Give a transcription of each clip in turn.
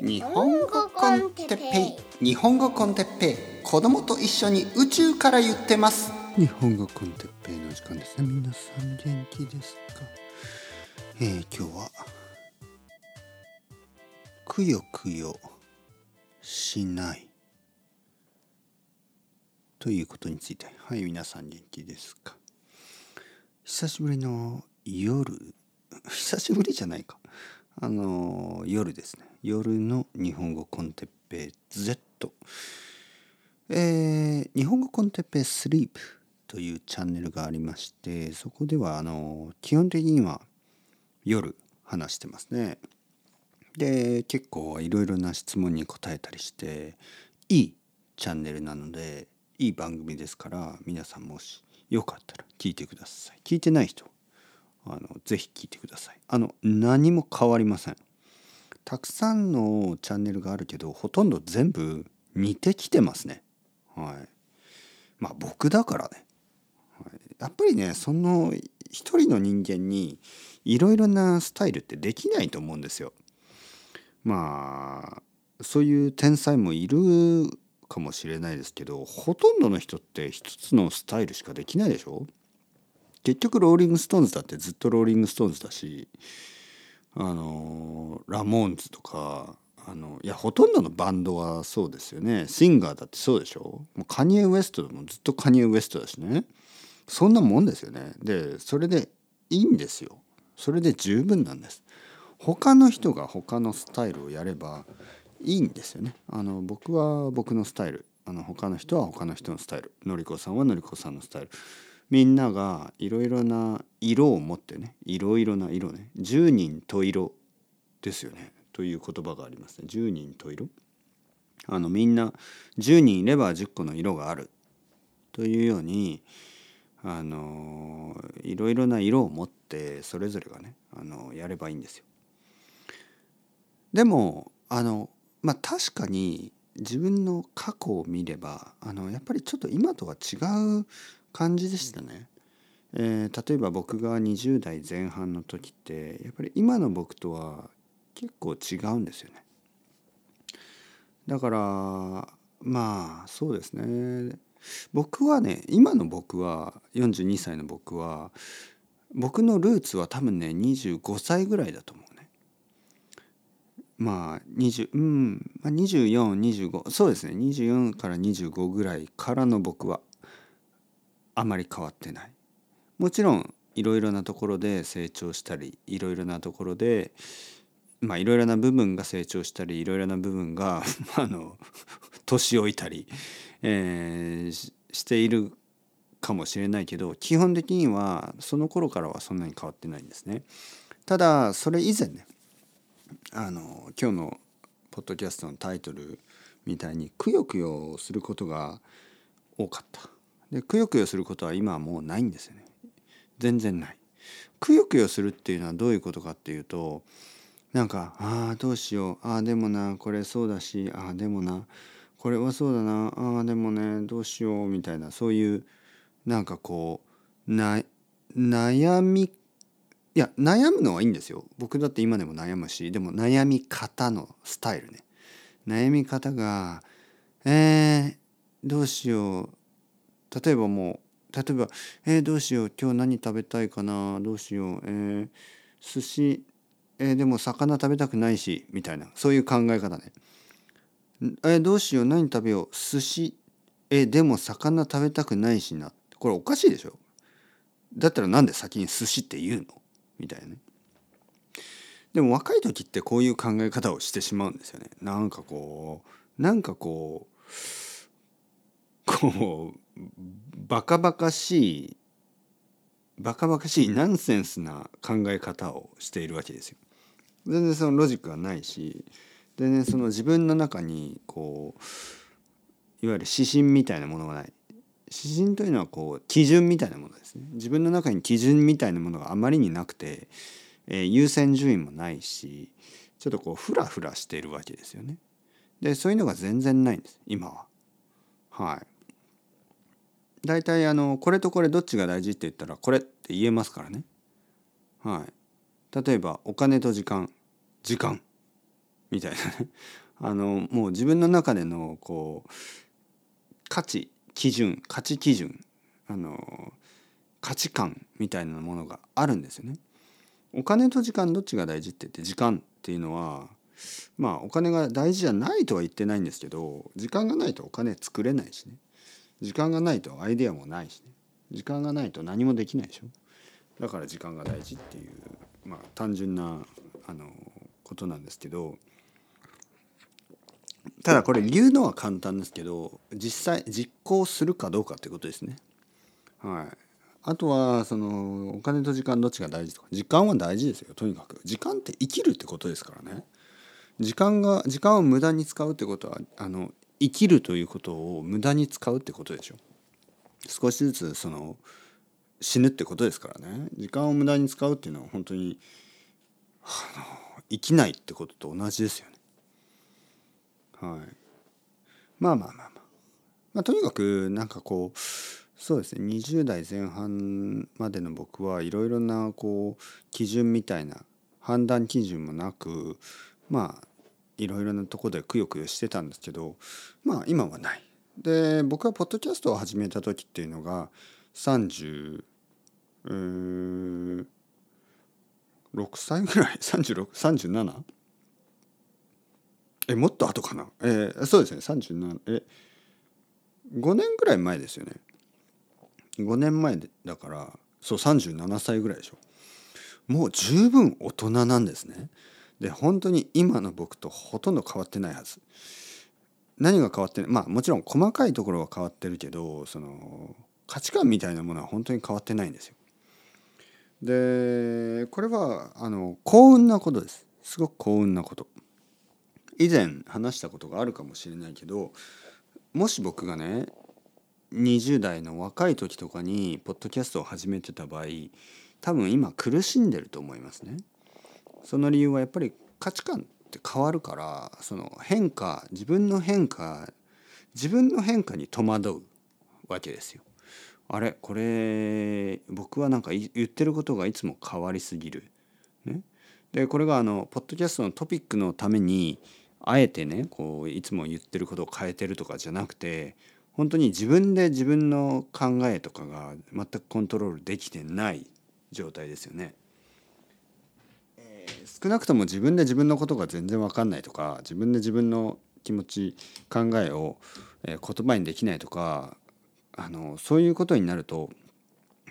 日本語コンテッペイ。日本語コンテッペイ。子供と一緒に宇宙から言ってます。日本語コンテッペイの時間ですね。皆さん元気ですか？えー、今日はくよくよしない。ということについて。はい皆さん元気ですか？久しぶりの夜。久しぶりじゃないか。あの夜ですね。夜の日本語コンテッペイ Z えー、日本語コンテッペイスリープというチャンネルがありましてそこではあの基本的には夜話してますね。で結構いろいろな質問に答えたりしていいチャンネルなのでいい番組ですから皆さんもしよかったら聞いてください。聞いてない人あのぜひ聞いてください。あの何も変わりません。たくさんのチャンネルがあるけどほとんど全部似てきてますね。はい。まあ僕だからね、はい、やっぱりねその一人の人間にいろいろなスタイルってできないと思うんですよ。まあそういう天才もいるかもしれないですけどほとんどの人って一つのスタイルしかできないでしょ？結局ローリング・ストーンズだってずっとローリング・ストーンズだしあのラモーンズとかあのいやほとんどのバンドはそうですよね。シンガーだってそうでしょ？もうカニエ・ウエストでもずっとカニエ・ウエストだしね。そんなもんですよね。でそれでいいんですよ。それで十分なんです。他の人が他のスタイルをやればいいんですよね。あの僕は僕のスタイル。あの他の人は他の人のスタイル。のりこさんはのりこさんのスタイル。みんながいろいろな色を持ってねいろいろな色ね十人十色ですよねという言葉がありますね。十人十色。あのみんな10人いれば10個の色がある。というようにあのいろいろな色を持ってそれぞれがねあのやればいいんですよ。でもあのまあ確かに自分の過去を見ればあのやっぱりちょっと今とは違う感じでしたね。えー、例えば僕が20代前半の時ってやっぱり今の僕とは結構違うんですよね。だからまあそうですね僕はね今の僕は42歳の僕は僕のルーツは多分ね25歳ぐらいだと思うね。まあ20うん、まあ、2425そうですね24から25ぐらいからの僕はあまり変わってない。もちろんいろいろなところで成長したりいろいろなところでまあいろいろな部分が成長したりいろいろな部分が あの年老いたり、えー、しているかもしれないけど基本的にはその頃からはそんなに変わってないんですね。ただそれ以前ねあの今日のポッドキャストのタイトルみたいにくよくよすることが多かった。でくよくよすることは今はもうないんですよね。全然ない。くよくよするっていうのはどういうことかっていうとなんかああどうしよう。ああでもなこれそうだしああでもな。これはそうだな。ああでもねどうしようみたいな。そういうなんかこうな悩みいや悩むのはいいんですよ。僕だって今でも悩むしでも悩み方のスタイルね。悩み方がえー、どうしよう。例えばもう例えば「えー、どうしよう今日何食べたいかなどうしようえー、寿司えー、でも魚食べたくないし」みたいなそういう考え方ね。えー、どうしよう何食べよう寿司えー、でも魚食べたくないしなこれおかしいでしょだったらなんで先に寿司って言うの？みたいなね。でも若い時ってこういう考え方をしてしまうんですよね。なんかこうなんかこうこうバカバカしいバカバカしいナンセンスな考え方をしているわけですよ。全然そのロジックがないし全然その自分の中にこういわゆる指針みたいなものがない。指針というのはこう基準みたいなものですね。自分の中に基準みたいなものがあまりになくて、えー、優先順位もないしちょっとこうフラフラしているわけですよね。でそういうのが全然ないんです今は。はい。大体あのこれとこれどっちが大事って言ったらこれって言えますからね。はい。例えばお金と時間時間みたいなね あのもう自分の中でのこう価値基準価値基準あの価値観みたいなものがあるんですよね。お金と時間どっちが大事って言って時間っていうのはまあお金が大事じゃないとは言ってないんですけど時間がないとお金作れないしね時間がないとアイデアもないしね。時間がないと何もできないでしょ。だから時間が大事っていうまあ単純なあのことなんですけどただこれ言うのは簡単ですけど実際実行するかどうかってことですね。はい、あとはそのお金と時間どっちが大事とか時間は大事ですよとにかく。時間って生きるってことですからね。時間が時間を無駄に使うってことはあの生きるということを無駄に使うってことでしょ。少しずつその死ぬってことですからね。時間を無駄に使うっていうのは本当にあの生きないってことと同じですよね。はい。まあまあまあまあ、まあ、とにかくなんかこうそうですね。20代前半までの僕はいろいろなこう基準みたいな判断基準もなくまあいろいろなとこでくよくよしてたんですけどまあ今はない。で僕はポッドキャストを始めた時っていうのが36歳ぐらい？36?37? えもっと後かな？えー、そうですね37え5年ぐらい前ですよね5年前だからそう37歳ぐらいでしょもう十分大人なんですねで本当に今の僕とほとんど変わってないはず。何が変わってない？まあもちろん細かいところは変わってるけどその価値観みたいなものは本当に変わってないんですよ。でこれはあの幸運なことです。すごく幸運なこと。以前話したことがあるかもしれないけどもし僕がね20代の若い時とかにポッドキャストを始めてた場合多分今苦しんでると思いますね。その理由はやっぱり価値観って変わるからその変化自分の変化自分の変化に戸惑うわけですよ。あれこれ僕はなんか言ってることがいつも変わりすぎる。ね、でこれがあのポッドキャストのトピックのためにあえてねこういつも言ってることを変えてるとかじゃなくて本当に自分で自分の考えとかが全くコントロールできてない状態ですよね。少なくとも自分で自分のことが全然分かんないとか自分で自分の気持ち考えを、え、言葉にできないとかあのそういうことになると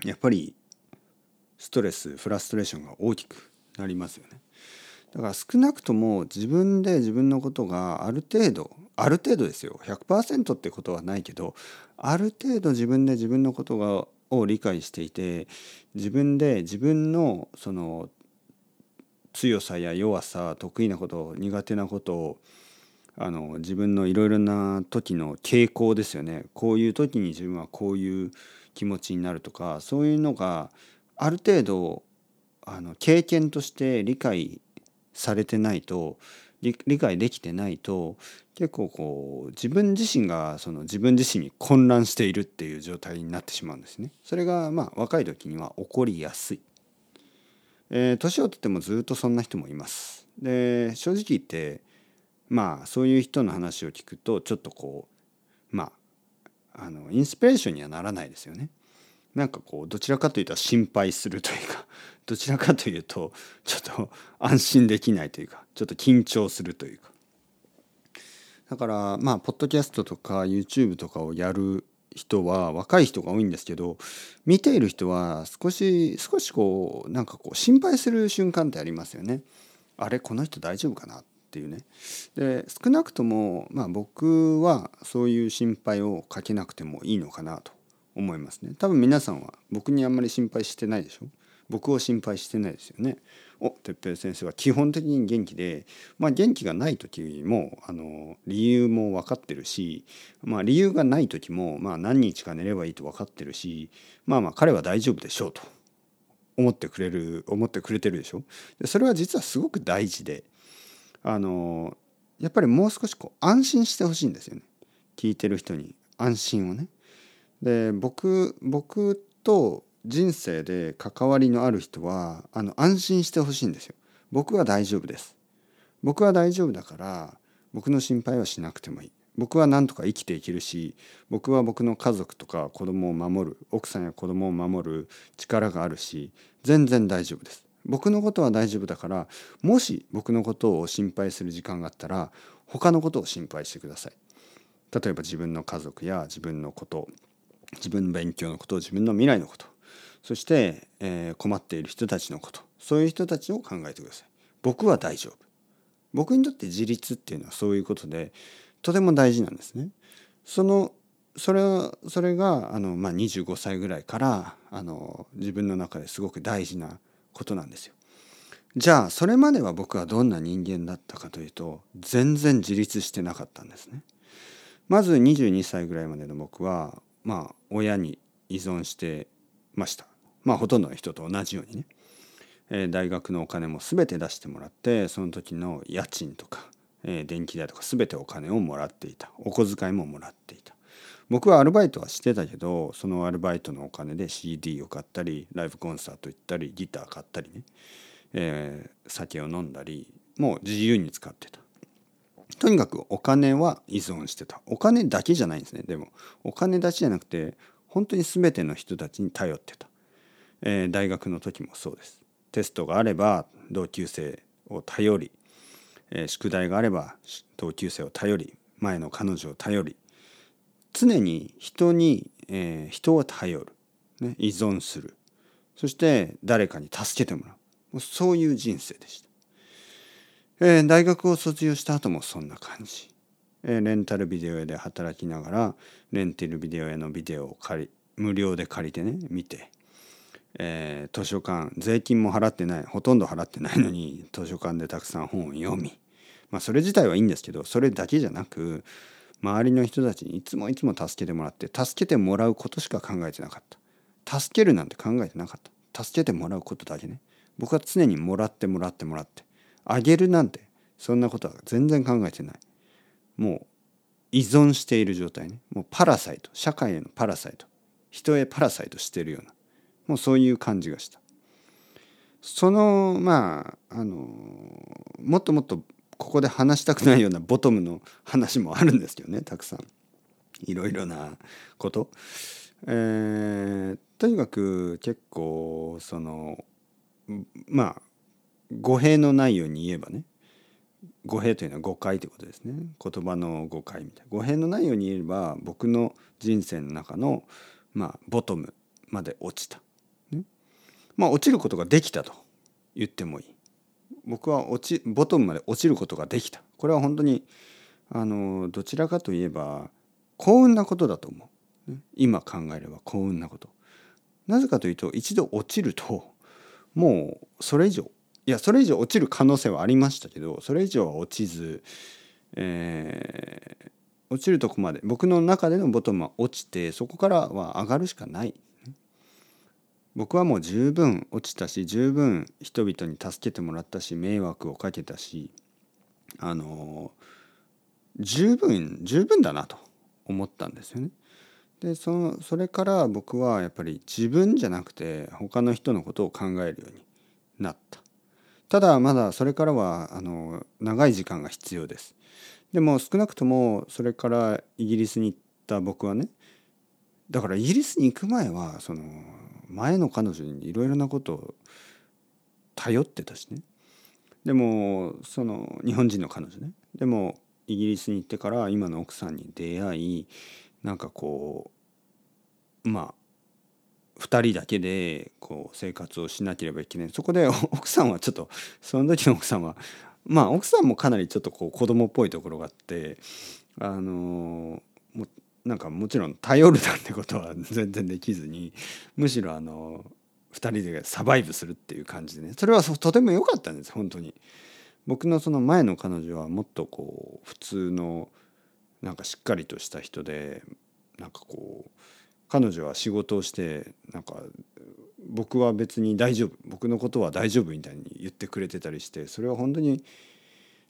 やっぱりストレスフラストレーションが大きくなりますよね。だから少なくとも自分で自分のことがある程度ある程度ですよ100%ってことはないけどある程度自分で自分のことがを理解していて自分で自分のその強さや弱さ得意なこと苦手なことをあの自分のいろいろな時の傾向ですよねこういう時に自分はこういう気持ちになるとかそういうのがある程度あの経験として理解されてないと理解できてないと結構こう自分自身がその自分自身に混乱しているっていう状態になってしまうんですね。それがまあ若い時には起こりやすい。えー、年を取ってもずっとそんな人もいます。で正直言ってまあそういう人の話を聞くとちょっとこうまああのインスピレーションにはならないですよね。なんかこう どちらかというと心配するというかどちらかというとちょっと 安心できないというかちょっと緊張するというかだからまあポッドキャストとか YouTube とかをやる人は若い人が多いんですけど見ている人は少し少しこうなんかこう心配する瞬間ってありますよね。あれこの人大丈夫かなっていうね。で少なくともまあ僕はそういう心配をかけなくてもいいのかなと思いますね。多分皆さんは僕にあんまり心配してないでしょ僕を心配してないですよね。お哲平先生は基本的に元気で、まあ、元気がない時もあの理由も分かってるし、まあ、理由がない時も、まあ、何日か寝ればいいと分かってるしまあまあ彼は大丈夫でしょうと思ってくれる思ってくれてるでしょでそれは実はすごく大事であのやっぱりもう少しこう安心してほしいんですよね聞いてる人に安心をね。で僕僕と人生で関わりのある人はあの安心してほしいんですよ。僕は大丈夫です。僕は大丈夫だから僕の心配はしなくてもいい僕は何とか生きていけるし僕は僕の家族とか子供を守る奥さんや子供を守る力があるし全然大丈夫です僕のことは大丈夫だからもし僕のことを心配する時間があったら他のことを心配してください例えば自分の家族や自分のこと自分の勉強のこと自分の未来のことそして、えー、困っている人たちのことそういう人たちを考えてください僕は大丈夫僕にとって自立っていうのはそういうことでとても大事なんですね。そのそれそれがあの、まあ、25歳ぐらいからあの自分の中ですごく大事なことなんですよ。じゃあそれまでは僕はどんな人間だったかというと全然自立してなかったんですね。まず22歳ぐらいまでの僕はまあ親に依存してました。まあほとんどの人と同じようにね。えー、大学のお金も全て出してもらってその時の家賃とかえー、電気代とか全てお金をもらっていた。お小遣いももらっていた。僕はアルバイトはしてたけどそのアルバイトのお金で CD を買ったりライブコンサート行ったりギター買ったりね、えー、酒を飲んだりもう自由に使ってた。とにかくお金は依存してた。お金だけじゃないんですね。でもお金だけじゃなくて本当に全ての人たちに頼ってた、えー、大学の時もそうです。テストがあれば同級生を頼りえ宿題があれば同級生を頼り前の彼女を頼り。常に人に、えー、人を頼る、ね、依存する。そして誰かに助けてもらう。もうそういう人生でした、えー、大学を卒業した後もそんな感じ、レンタルビデオ屋で働きながらレンテルビデオ屋のビデオを借り無料で借りてね見て。えー、図書館税金も払ってないほとんど払ってないのに図書館でたくさん本を読み、まあ、それ自体はいいんですけどそれだけじゃなく周りの人たちにいつもいつも助けてもらって助けてもらうことしか考えてなかった。助けるなんて考えてなかった。助けてもらうことだけね。僕は常にもらってもらってもらってあげるなんてそんなことは全然考えてない。もう依存している状態ね。もうパラサイト。社会へのパラサイト。人へパラサイトしてるような。もうそういう感じがした。そのまああのもっともっとここで話したくないようなボトムの話もあるんですけどね。たくさん。いろいろなこと。えー、とにかく結構そのまあ語弊のないように言えばね。語弊というのは誤解ということですね。言葉の誤解みたいな。語弊のないように言えば僕の人生の中のまあボトムまで落ちた。ね。まあ落ちることができたと言ってもいい。僕は落ちボトムまで落ちることができた。これは本当にあのどちらかといえば幸運なことだと思う。今考えれば幸運なこと。なぜかというと一度落ちるともうそれ以上いやそれ以上落ちる可能性はありましたけどそれ以上は落ちず、えー、落ちるとこまで僕の中でのボトムは落ちてそこからは上がるしかない僕はもう十分落ちたし十分人々に助けてもらったし迷惑をかけたしあの十分十分だなと思ったんですよね。でそのそれから僕はやっぱり自分じゃなくて他の人のことを考えるようになった。ただまだそれからはあの長い時間が必要です。でも少なくともそれからイギリスに行った僕はねだからイギリスに行く前はその前の彼女にいろいろなことを頼ってたしねでもその日本人の彼女ねでもイギリスに行ってから今の奥さんに出会いなんかこうまあ2人だけでこう生活をしなければいけないそこで 奥さんはちょっとその時の奥さんはまあ奥さんもかなりちょっとこう子供っぽいところがあってあのもなんかもちろん頼るなんてことは全然できずにむしろあの2人でサバイブするっていう感じでねそれはとても良かったんです本当に。僕のその前の彼女はもっとこう普通のなんかしっかりとした人でなんかこう彼女は仕事をしてなんか僕は別に大丈夫僕のことは大丈夫みたいに言ってくれてたりしてそれは本当に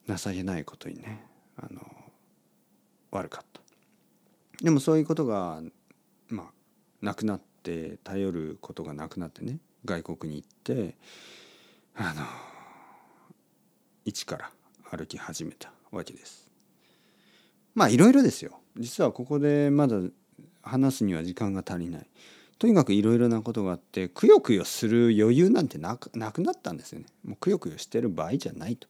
情けないことにねあの悪かった。でもそういうことがまあなくなって頼ることがなくなってね外国に行ってあの一から歩き始めたわけです。まあいろいろですよ。実はここでまだ話すには時間が足りない。とにかくいろいろなことがあってくよくよする余裕なんてなくなくなったんですよね。もうくよくよしてる場合じゃないと。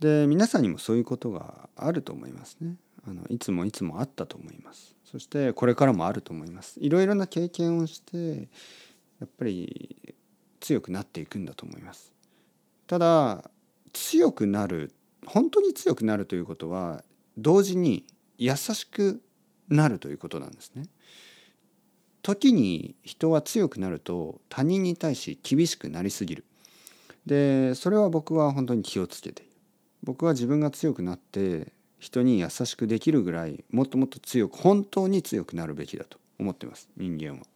で皆さんにもそういうことがあると思いますね。あのいつもいつもあったと思います。そしてこれからもあると思います。いろいろな経験をしてやっぱり強くなっていくんだと思います。ただ強くなる本当に強くなるということは同時に優しくなるということなんですね。時に人は強くなると他人に対し厳しくなりすぎる。でそれは僕は本当に気をつけている。僕は自分が強くなって人に優しくできるぐらいもっともっと強く本当に強くなるべきだと思ってます人間は。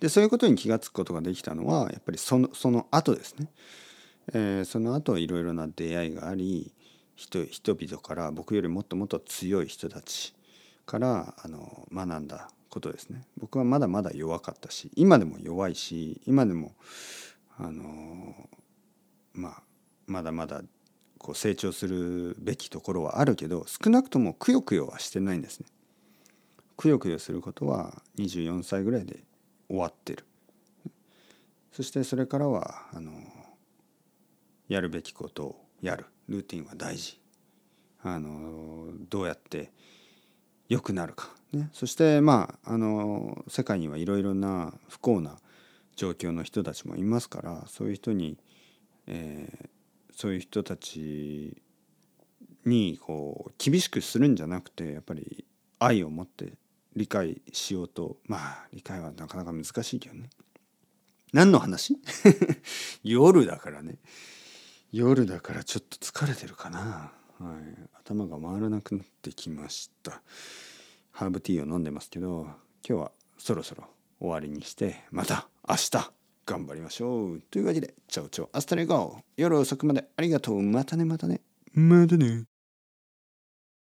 でそういうことに気が付くことができたのはやっぱりそのその後ですね。えー、その後いろいろな出会いがあり人人々から僕よりもっともっと強い人たちからあの学んだことですね僕はまだまだ弱かったし今でも弱いし今でもあのまあまだまだこう成長するべきところはあるけど少なくともくよくよはしてないんですね。くよくよすることは24歳ぐらいで終わってる。そしてそれからはあのやるべきことをやるルーティンは大事。あのどうやって良くなるか、ね、そしてまああの世界にはいろいろな不幸な状況の人たちもいますからそういう人に、えー、そういう人たちにこう厳しくするんじゃなくてやっぱり愛を持って理解しようとまあ理解はなかなか難しいけどね。何の話？夜だからね夜だからちょっと疲れてるかな。はい、頭が回らなくなってきました。ハーブティーを飲んでますけど今日はそろそろ終わりにしてまた明日頑張りましょう。というわけでチャオチャオ hasta luego 夜遅くまで。ありがとう。またねまたね。またね。